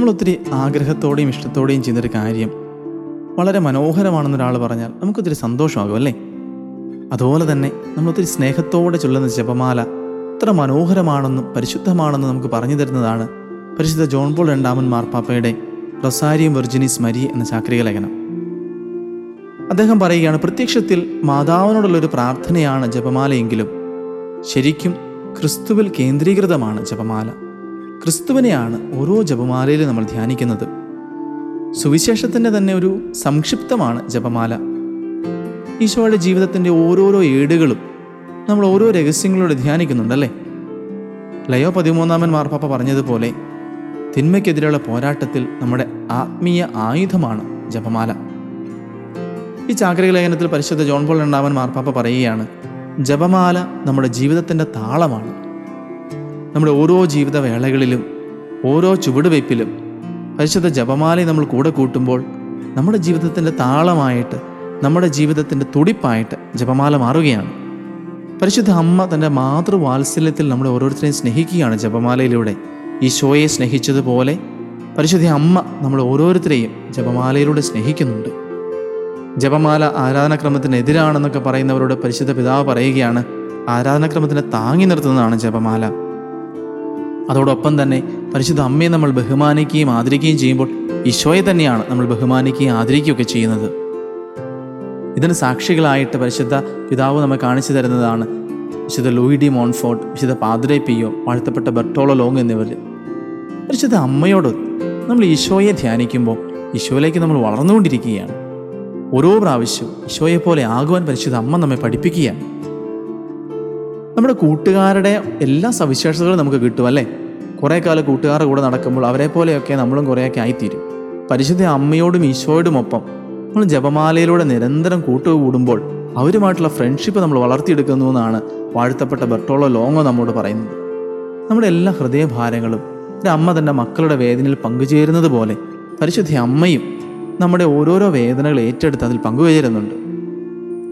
നമ്മൾ ഒത്തിരി ആഗ്രഹത്തോടെയും ഇഷ്ടത്തോടെയും ചെയ്യുന്നൊരു കാര്യം വളരെ മനോഹരമാണെന്ന് ഒരാൾ പറഞ്ഞാൽ നമുക്കൊത്തിരി സന്തോഷമാകും അല്ലേ? അതുപോലെ തന്നെ നമ്മൾ ഒത്തിരി സ്നേഹത്തോടെ ചൊല്ലുന്ന ജപമാല എത്ര മനോഹരമാണെന്നും പരിശുദ്ധമാണെന്നും നമുക്ക് പറഞ്ഞു തരുന്നതാണ് പരിശുദ്ധ ജോൺ പോൾ രണ്ടാമൻ മാർപ്പാപ്പയുടെ റൊസാരിയം വെർജിനിസ് മരി എന്ന ചാക്രിക ലേഖനം. അദ്ദേഹം പറയുകയാണ് പ്രത്യക്ഷത്തിൽ മാതാവിനോടുള്ളൊരു പ്രാർത്ഥനയാണ് ജപമാലയെങ്കിലും ശരിക്കും ക്രിസ്തുവിൽ കേന്ദ്രീകൃതമാണ് ജപമാല. ക്രിസ്തുവിനെയാണ് ഓരോ ജപമാലയിലും നമ്മൾ ധ്യാനിക്കുന്നത്. സുവിശേഷത്തിന്റെ തന്നെ ഒരു സംക്ഷിപ്തമാണ് ജപമാല. ഈശോയുടെ ജീവിതത്തിന്റെ ഓരോരോ ഏടുകളും നമ്മൾ ഓരോ രഹസ്യങ്ങളോട് ധ്യാനിക്കുന്നുണ്ടല്ലേ? ലയോ പതിമൂന്നാമൻ മാർപ്പാപ്പ പറഞ്ഞതുപോലെ തിന്മയ്ക്കെതിരെയുള്ള പോരാട്ടത്തിൽ നമ്മുടെ ആത്മീയ ആയുധമാണ് ജപമാല. ഈ ചാക്രിക ലേഖനത്തിൽ പരിശുദ്ധ ജോൺ പോൾ രണ്ടാമൻ മാർപ്പാപ്പ പറയുകയാണ് ജപമാല നമ്മുടെ ജീവിതത്തിന്റെ താളമാണ്. നമ്മുടെ ഓരോ ജീവിത വേളകളിലും ഓരോ ചുവടുവയ്പ്പിലും പരിശുദ്ധ ജപമാലയെ നമ്മൾ കൂടെ കൂട്ടുമ്പോൾ നമ്മുടെ ജീവിതത്തിന്റെ താളമായിട്ട് നമ്മുടെ ജീവിതത്തിന്റെ തുടിപ്പായിട്ട് ജപമാല മാറുകയാണ്. പരിശുദ്ധ അമ്മ തന്റെ മാതൃവാത്സല്യത്തിൽ നമ്മളെ ഓരോരുത്തരെയും സ്നേഹിക്കുകയാണ് ജപമാലയിലൂടെ. ഈശോയെ സ്നേഹിച്ചതുപോലെ പരിശുദ്ധ അമ്മ നമ്മൾ ഓരോരുത്തരെയും ജപമാലയിലൂടെ സ്നേഹിക്കുന്നുണ്ട്. ജപമാല ആരാധനാക്രമത്തിനെതിരാണെന്നൊക്കെ പറയുന്നവരോട് പരിശുദ്ധ പിതാവ് പറയുകയാണ് ആരാധനാക്രമത്തിനെ താങ്ങി നിർത്തുന്നതാണ് ജപമാല. അതോടൊപ്പം തന്നെ പരിശുദ്ധ അമ്മയെ നമ്മൾ ബഹുമാനിക്കുകയും ആദരിക്കുകയും ചെയ്യുമ്പോൾ ഈശോയെ തന്നെയാണ് നമ്മൾ ബഹുമാനിക്കുകയും ആദരിക്കുകയൊക്കെ ചെയ്യുന്നത്. ഇതിന് സാക്ഷികളായിട്ട് പരിശുദ്ധ പിതാവ് നമ്മെ കാണിച്ചു തരുന്നതാണ് വിശുദ്ധ ലൂയി ഡി മോൺഫോർട്ട് വിശുദ്ധ പാദ്രെ പിയോ വാഴ്ത്തപ്പെട്ട ബെർട്ടോളോ ലോങ് എന്നിവർ പരിശുദ്ധ അമ്മയോട് നമ്മൾ ഈശോയെ ധ്യാനിക്കുമ്പോൾ ഈശോയിലേക്ക് നമ്മൾ വളർന്നുകൊണ്ടിരിക്കുകയാണ്. ഓരോ പ്രാവശ്യവും ഈശോയെപ്പോലെ പോലെ ആകുവാൻ പരിശുദ്ധ അമ്മ നമ്മെ പഠിപ്പിക്കുകയാണ്. നമ്മുടെ കൂട്ടുകാരുടെ എല്ലാ സവിശേഷതകളും നമുക്ക് കിട്ടും അല്ലേ? കുറേ കാലം കൂട്ടുകാരുടെ കൂടെ നടക്കുമ്പോൾ അവരെ പോലെയൊക്കെ നമ്മളും കുറേയൊക്കെ ആയിത്തീരും. പരിശുദ്ധ അമ്മയോടും ഈശോയോടും ഒപ്പം നമ്മൾ ജപമാലയിലൂടെ നിരന്തരം കൂട്ടുകൂടുമ്പോൾ അവരുമായിട്ടുള്ള ഫ്രണ്ട്ഷിപ്പ് നമ്മൾ വളർത്തിയെടുക്കുന്നു എന്നാണ് വാഴ്ത്തപ്പെട്ട ബെർട്ടോളോ ലോങ്ങോ നമ്മോട് പറയുന്നത്. നമ്മുടെ എല്ലാ ഹൃദയഭാരങ്ങളും ഒരു അമ്മ തന്റെ മക്കളുടെ വേദനയിൽ പങ്കുചേരുന്നത് പോലെ പരിശുദ്ധ അമ്മയും നമ്മുടെ ഓരോരോ വേദനകൾ ഏറ്റെടുത്ത് അതിൽ പങ്കുചേരുന്നുണ്ട്.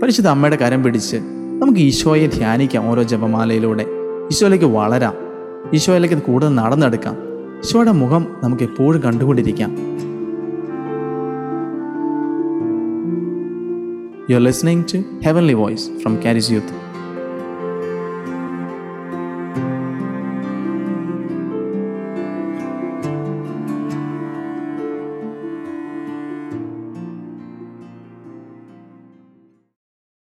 പരിശുദ്ധ അമ്മയുടെ കരം പിടിച്ച് നമുക്ക് ഈശോയെ ധ്യാനിക്കാം ഓരോ ജപമാലയിലൂടെ. ഈശോയിലേക്ക് വളരാം. ഈശോയിലേക്ക് കൂടുതൽ നടന്നെടുക്കാം. ഈശോയുടെ മുഖം നമുക്ക് എപ്പോഴും കണ്ടുകൊണ്ടിരിക്കാം. You are listening to heavenly voice from Charis youth